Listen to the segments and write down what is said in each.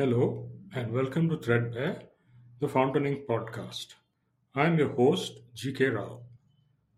Hello, and welcome to Threadbare, the Fountain Ink podcast. I'm your host, GK Rao.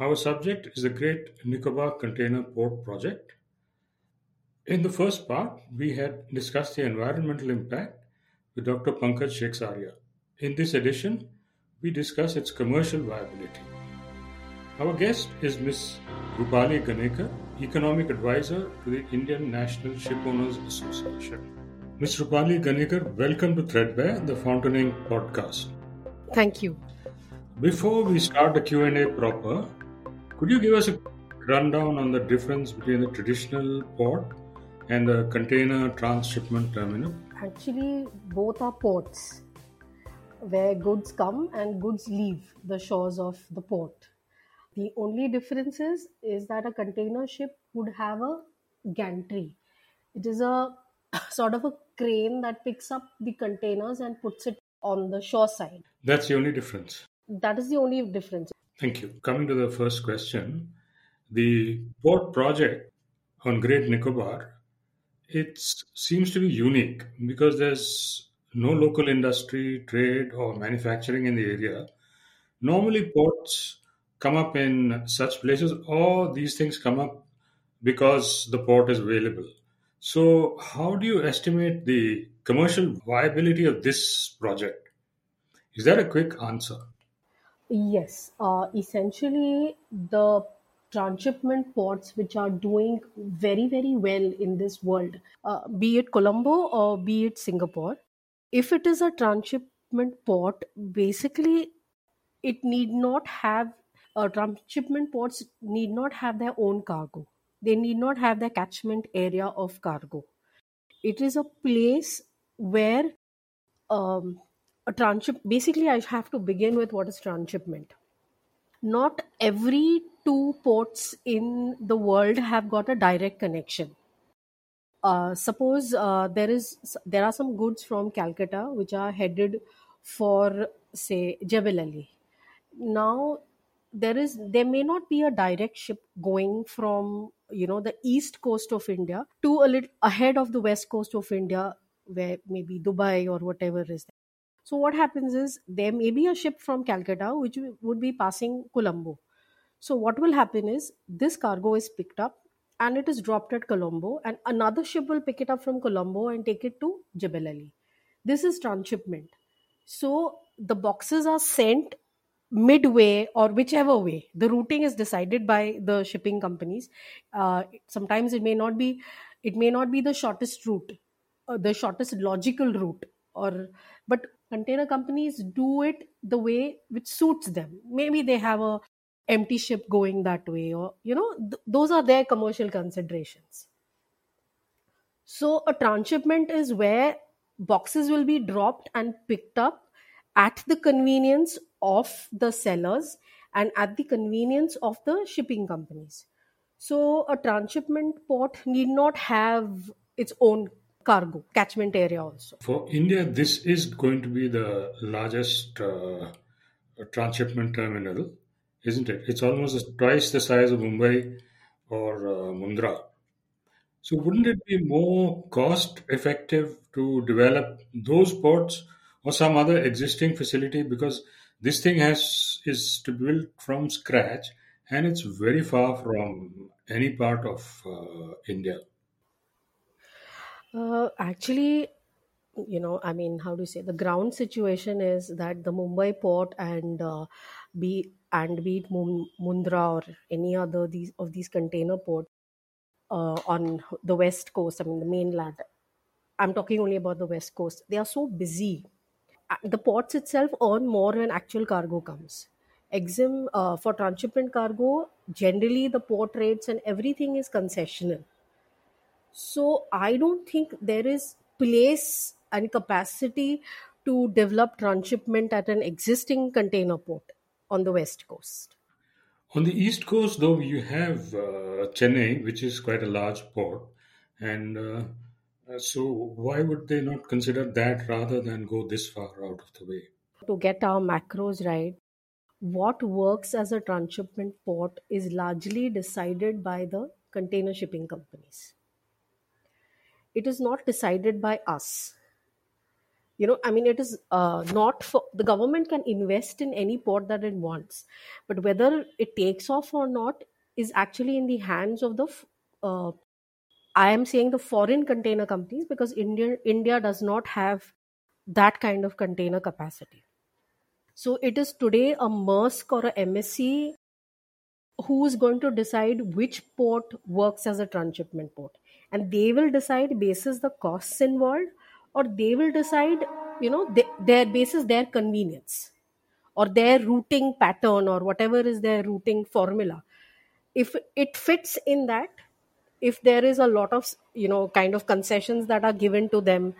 Our subject is the Great Nicobar Container Port Project. In the first part, we had discussed the environmental impact with Dr. Pankaj Sekhsaria. In this edition, we discuss its commercial viability. Our guest is Ms. Rupali Ganekar, Economic Advisor to the Indian National Shipowners Association. Ms. Rupali Ganekar, welcome to Threadbare, the Fountain Ink podcast. Thank you. Before we start the Q&A proper, could you give us a rundown on the difference between the traditional port and the container transshipment terminal? Actually, both are ports where goods come and goods leave the shores of the port. The only difference is, is that a container ship would have a gantry. It is a sort of a crane that picks up the containers and puts it on the shore side. That's the only difference. That is the only difference. Thank you. Coming to the first question, the port project on Great Nicobar, it seems to be unique because there's no local industry, trade, or manufacturing in the area. Normally, ports come up in such places, or these things come up because the port is available. So, how do you estimate the commercial viability of this project? Is that a quick answer? Yes, uh, essentially the transshipment ports which are doing very very well in this world, uh, be it Colombo or be it Singapore. If it is a transshipment port, basically it need not have uh, transshipment ports need not have their own cargo. They need not have the catchment area of cargo. It is a place where um, a transship basically I have to begin with what is transshipment. Not every two ports in the world have got a direct connection. Uh, suppose uh, there is there are some goods from Calcutta which are headed for say Jebel Ali. Now there is there may not be a direct ship going from you know the east coast of india to a little ahead of the west coast of india where maybe dubai or whatever is there. So what happens is there may be a ship from calcutta which would be passing colombo. So what will happen is this cargo is picked up and it is dropped at colombo and another ship will pick it up from colombo and take it to jebel ali. This is transshipment. So the boxes are sent midway or whichever way. The routing is decided by the shipping companies. Uh, sometimes it may not be it may not be the shortest route uh, the shortest logical route or but container companies do it the way which suits them. Maybe they have a empty ship going that way or you know th- those are their commercial considerations. So a transshipment is where boxes will be dropped and picked up at the convenience of the sellers and at the convenience of the shipping companies. So, a transshipment port need not have its own cargo catchment area also. For India, this is going to be the largest uh, transshipment terminal, isn't it? It's almost twice the size of Mumbai or uh, Mundra. So, wouldn't it be more cost effective to develop those ports or some other existing facility because this thing has is to build from scratch and it's very far from any part of uh, India. Uh, actually, you know, I mean, how do you say the ground situation is that the Mumbai port and uh, be and be it Mundra or any other these of these container ports uh, on the west coast, I mean the mainland. I'm talking only about the west coast. They are so busy the ports itself earn more when actual cargo comes. Exim uh, for transshipment cargo, generally the port rates and everything is concessional. So I don't think there is place and capacity to develop transshipment at an existing container port on the west coast. On the east coast, though, you have uh, Chennai, which is quite a large port, and uh, uh, so why would they not consider that rather than go this far out of the way? To get our macros right, what works as a transshipment port is largely decided by the container shipping companies. It is not decided by us. you know i mean it is uh, not for the government can invest in any port that it wants but whether it takes off or not is actually in the hands of the uh, i am saying the foreign container companies because india india does not have that kind of container capacity. So it is today a Maersk or a MSC who is going to decide which port works as a transshipment port. And they will decide basis the costs involved or they will decide you know they, their basis their convenience or their routing pattern or whatever is their routing formula. If it fits in that if there is a lot of you know kind of concessions that are given to them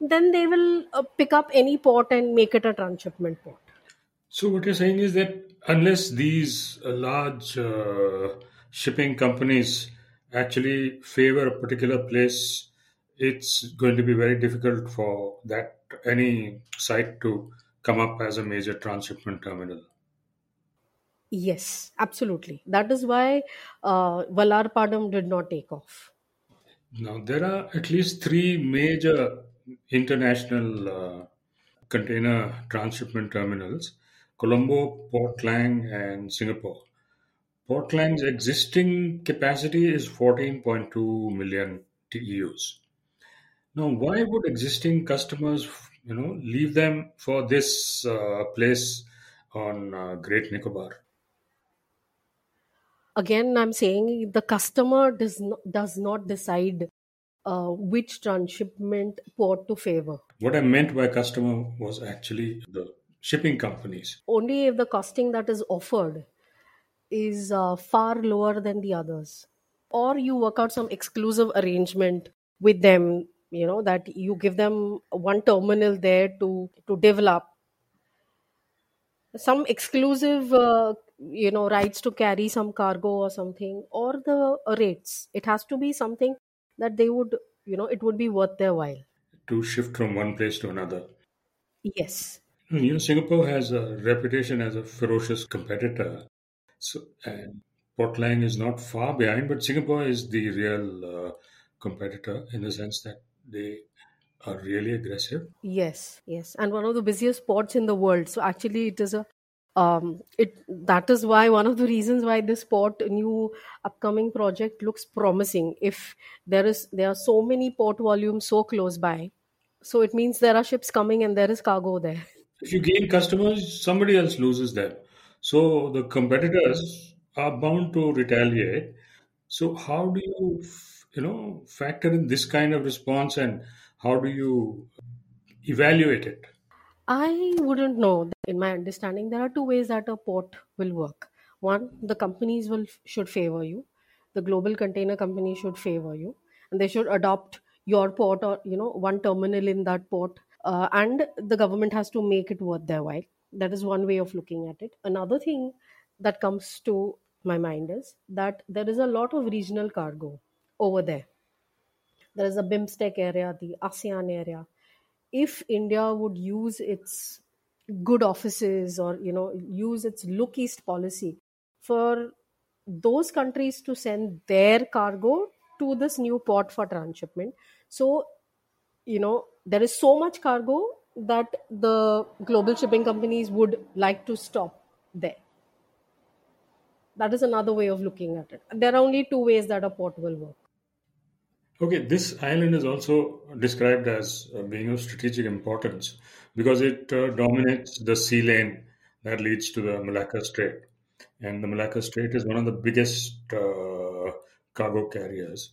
then they will uh, pick up any port and make it a transshipment port So what you're saying is that unless these uh, large uh, shipping companies actually favor a particular place, it's going to be very difficult for that any site to come up as a major transshipment terminal. Yes absolutely that is why uh, Vallarpadam did not take off Now there are at least three major international uh, container transshipment terminals: Colombo, Port Klang, and Singapore. Port Klang's existing capacity is 14.2 million TEUs. Now, why would existing customers, you know, leave them for this uh, place on uh, Great Nicobar? Again i'm saying the customer does not, does not decide uh, which transshipment port to favor. What I meant by customer was actually the shipping companies. only if the costing that is offered is uh, far lower than the others. Or you work out some exclusive arrangement with them you know that you give them one terminal there to to develop. Some exclusive uh, you know rights to carry some cargo or something or the rates it has to be something that they would you know it would be worth their while to shift from one place to another. yes You know, Singapore has a reputation as a ferocious competitor. So, and Port Klang is not far behind, but Singapore is the real uh, competitor in the sense that they are really aggressive. yes yes and one of the busiest ports in the world so actually it is a um it that is why one of the reasons why this port new upcoming project looks promising if there is there are so many port volumes so close by so it means there are ships coming and there is cargo there If you gain customers, somebody else loses them. So the competitors are bound to retaliate. So how do you, you know, factor in this kind of response and how do you evaluate it? I wouldn't know. In my understanding, there are two ways that a port will work. One, the companies will should favor you. The global container company should favor you, and they should adopt your port or you know one terminal in that port. Uh, and the government has to make it worth their while. That is one way of looking at it. Another thing that comes to my mind is that there is a lot of regional cargo over there there is a BIMSTEC area, the ASEAN area. If India would use its good offices or you know use its look east policy for those countries to send their cargo to this new port for transshipment, so you know there is so much cargo that the global shipping companies would like to stop there. That is another way of looking at it. There are only two ways that a port will work. Okay, this island is also described as uh, being of strategic importance because it uh, dominates the sea lane that leads to the Malacca Strait. And the Malacca Strait is one of the biggest uh, cargo carriers.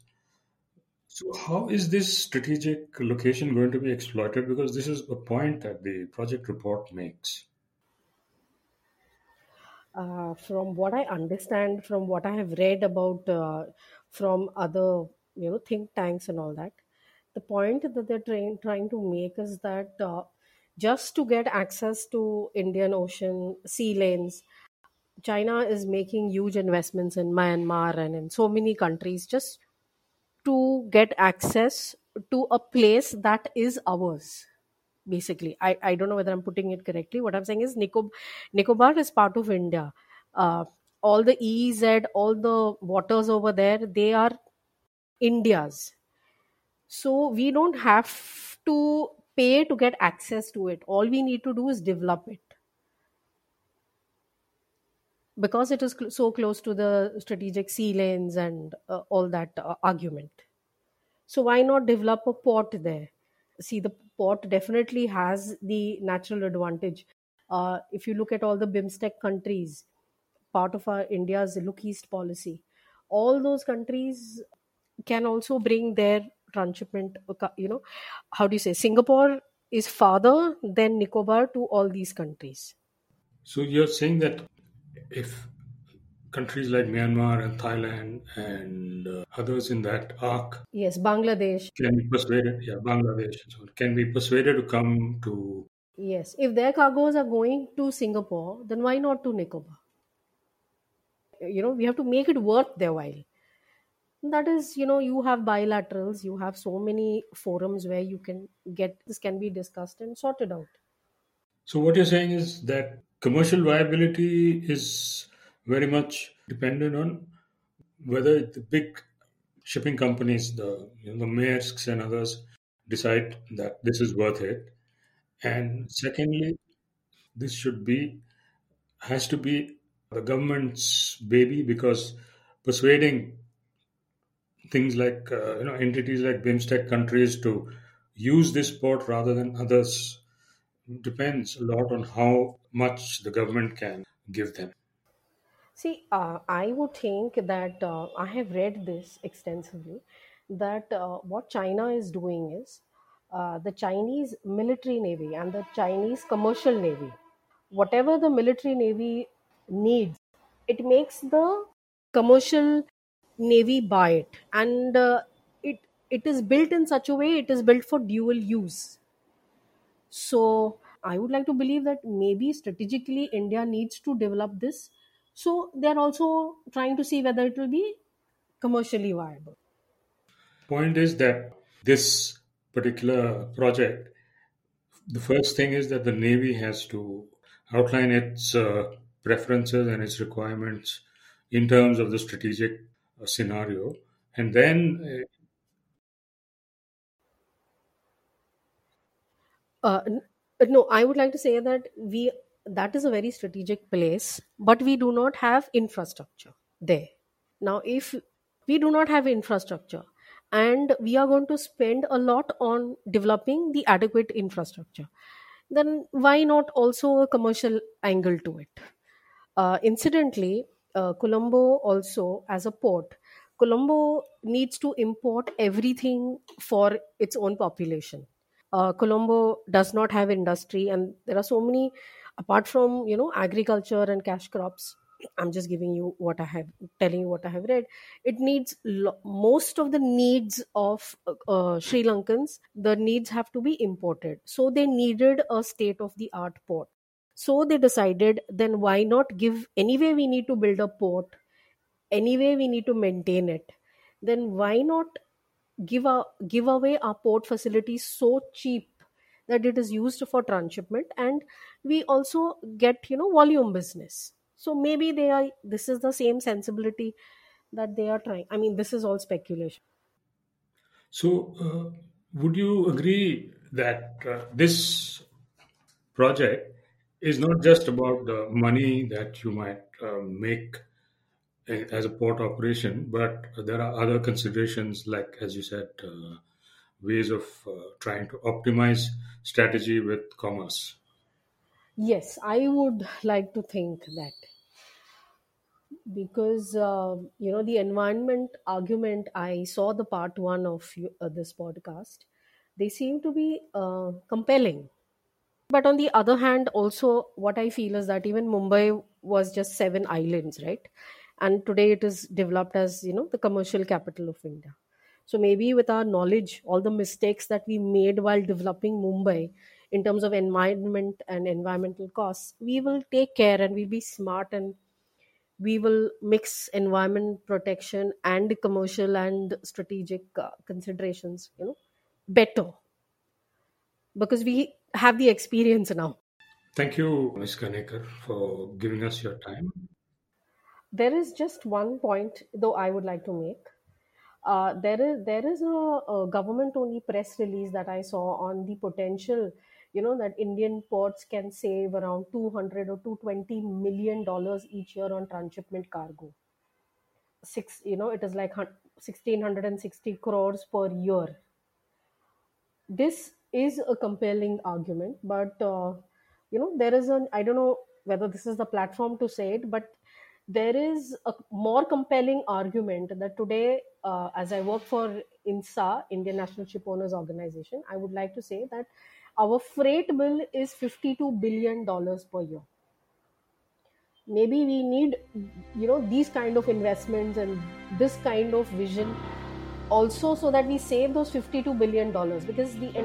So, how is this strategic location going to be exploited? Because this is a point that the project report makes. Uh, from what I understand, from what I have read about uh, from other you know think tanks and all that, the point that they're trying trying to make is that uh, just to get access to Indian Ocean sea lanes, China is making huge investments in Myanmar and in so many countries just to get access to a place that is ours basically. I, I don't know whether i'm putting it correctly. What i'm saying is Nicob- nicobar is part of india. Uh, all the ez all the waters over there they are india's so we don't have to pay to get access to it. All we need to do is develop it. Because it is cl- so close to the strategic sea lanes and uh, all that uh, argument. So why not develop a port there? See, the port definitely has the natural advantage. Uh, if you look at all the BIMSTEC countries, part of our India's look east policy, all those countries can also bring their transshipment. uh, You know, how do you say? Singapore is farther than Nicobar to all these countries. So you're saying that if countries like Myanmar and Thailand and uh, others in that arc Yes, Bangladesh. can be persuaded, yeah, Bangladesh, so can be persuaded to come to. Yes, if their cargoes are going to Singapore, then why not to Nicobar? You know, we have to make it worth their while. That is, you know, you have bilaterals, you have so many forums where you can get this can be discussed and sorted out. So what you're saying is that commercial viability is very much dependent on whether the big shipping companies, the you know, the Maersks and others, decide that this is worth it. And secondly, this should be has to be the government's baby because persuading things like uh, you know entities like BIMSTEC countries to use this port rather than others depends a lot on how much the government can give them. See, uh, I would think that uh, I have read this extensively that uh, what China is doing is uh, the Chinese military navy and the Chinese commercial navy, whatever the military navy needs, it makes the commercial navy buy it, and uh, it it is built in such a way it is built for dual use. So I would like to believe that maybe strategically India needs to develop this. So they are also trying to see whether it will be commercially viable. Point is that this particular project, the first thing is that the Navy has to outline its uh, preferences and its requirements in terms of the strategic scenario, and then uh, Uh, no, I would like to say that we that is a very strategic place, but we do not have infrastructure there. Now, if we do not have infrastructure and we are going to spend a lot on developing the adequate infrastructure, then why not also a commercial angle to it? Uh, incidentally, uh, Colombo also as a port, Colombo needs to import everything for its own population. Uh, Colombo does not have industry, and there are so many apart from you know agriculture and cash crops. I'm just giving you what I have, telling you what I have read. It needs lo- most of the needs of uh, uh, Sri Lankans. The needs have to be imported, so they needed a state of the art port so they decided then why not give anyway we need to build a port anyway we need to maintain it. Then why not give a give away our port facilities so cheap that it is used for transshipment? And we also get you know volume business. So maybe they are this is the same sensibility that they are trying. I mean this is all speculation. So uh, would you agree that uh, this project is not just about the money that you might uh, make as a port operation, but there are other considerations, like as you said, uh, ways of uh, trying to optimize strategy with commerce. yes i would like to think that. Because uh, you know the environment argument i saw the part one of you, uh, this podcast. They seem to be uh, compelling but on the other hand also what i feel is that even mumbai was just seven islands right? And today it is developed as you know the commercial capital of india. So maybe with our knowledge all the mistakes that we made while developing mumbai in terms of environment and environmental costs we will take care and we'll be smart and we will mix environment protection and commercial and strategic uh, considerations you know better. Because we have the experience now Thank you, Ms. Kanekar, for giving us your time. there is just one point though i would like to make uh, there is there is a, a government only press release that I saw on the potential, you know, that Indian ports can save around 200 or 220 million dollars each year on transshipment cargo. Six, you know, it is like 1660 crores per year. This is a compelling argument, but uh, you know, there is an I don't know whether this is the platform to say it, but there is a more compelling argument that today, uh, as I work for INSA, Indian National Ship Owners Organization, I would like to say that our freight bill is $52 billion per year. Maybe we need, you know, these kind of investments and this kind of vision also so that we save those $52 billion because the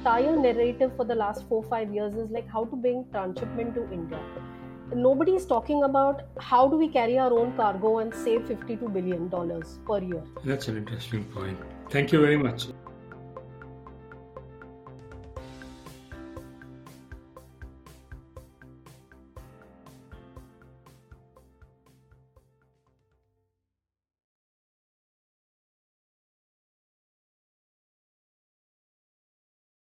entire narrative for the last four, five years is like how to bring transshipment to India. Nobody is talking about how do we carry our own cargo and save 52 billion dollars per year. That's an interesting point. Thank you very much